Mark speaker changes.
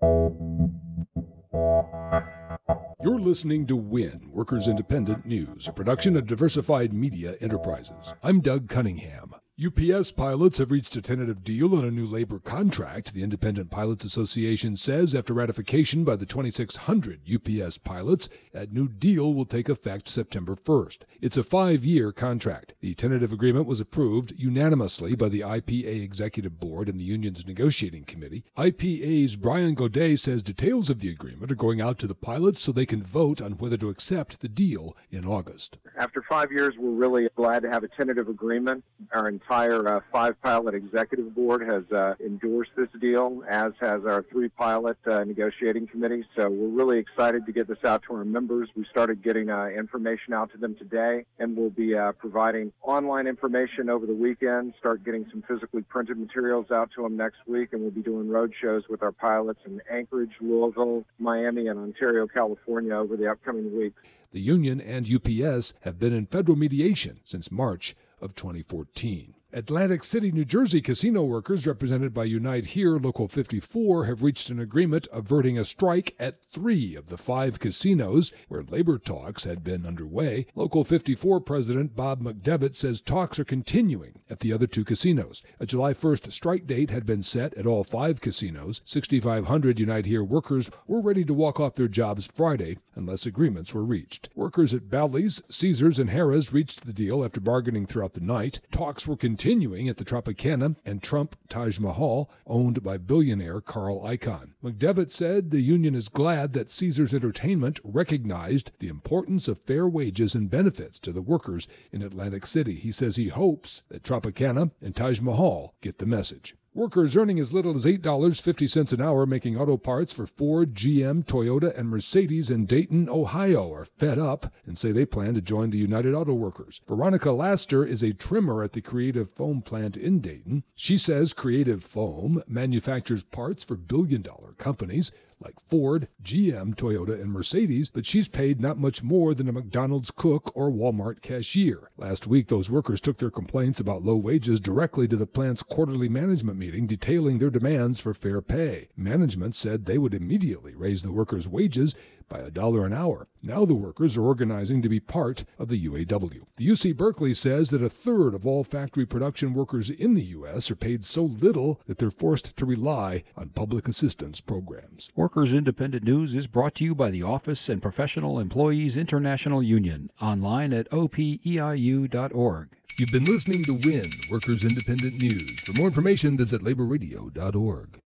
Speaker 1: You're listening to WIN, Workers Independent News, a production of Diversified Media Enterprises. I'm Doug Cunningham. UPS pilots have reached a tentative deal on a new labor contract, the Independent Pilots Association says after ratification by the 2,600 UPS pilots. That new deal will take effect September 1st. It's a five year contract. The tentative agreement was approved unanimously by the IPA Executive Board and the union's negotiating committee. IPA's Brian Gaudet says details of the agreement are going out to the pilots so they can vote on whether to accept the deal in August.
Speaker 2: After five years, we're really glad to have a tentative agreement. Our entire uh, five pilot executive board has uh, endorsed this deal, as has our three pilot uh, negotiating committee. So we're really excited to get this out to our members. We started getting uh, information out to them today, and we'll be uh, online information over the weekend, start getting some physically printed materials out to them next week, and we'll be doing road shows with our pilots in Anchorage, Louisville, Miami, and Ontario, California over the upcoming weeks.
Speaker 1: The union and UPS have been in federal mediation since March of 2014. Atlantic City, New Jersey casino workers represented by Unite Here Local 54 have reached an agreement averting a strike at three of the five casinos where labor talks had been underway. Local 54 President Bob McDevitt says talks are continuing at the other two casinos. A July 1st strike date had been set at all five casinos. 6,500 Unite Here workers were ready to walk off their jobs Friday unless agreements were reached. Workers at Bally's, Caesars, and Harrah's reached the deal after bargaining throughout the night. Talks were continuing continuing at the Tropicana and Trump Taj Mahal, owned by billionaire Carl Icahn. McDevitt said the union is glad that Caesars Entertainment recognized the importance of fair wages and benefits to the workers in Atlantic City. He says he hopes that Tropicana and Taj Mahal get the message. Workers earning as little as $8.50 an hour making auto parts for Ford, GM, Toyota, and Mercedes in Dayton, Ohio are fed up and say they plan to join the United Auto Workers. Veronica Laster is a trimmer at the Creative Foam plant in Dayton. She says Creative Foam manufactures parts for billion dollar companies like Ford, GM, Toyota, and Mercedes, but she's paid not much more than a McDonald's cook or Walmart cashier. Last week, those workers took their complaints about low wages directly to the plant's quarterly management meeting, detailing their demands for fair pay. Management said they would immediately raise the workers' wages by a dollar an hour. Now the workers are organizing to be part of the UAW. The UC Berkeley says that a third of all factory production workers in the U.S. are paid so little that they're forced to rely on public assistance programs.
Speaker 3: Workers Independent News is brought to you by the Office and Professional Employees International Union, online at opeiu.org.
Speaker 1: You've been listening to WIN, Workers Independent News. For more information, visit laborradio.org.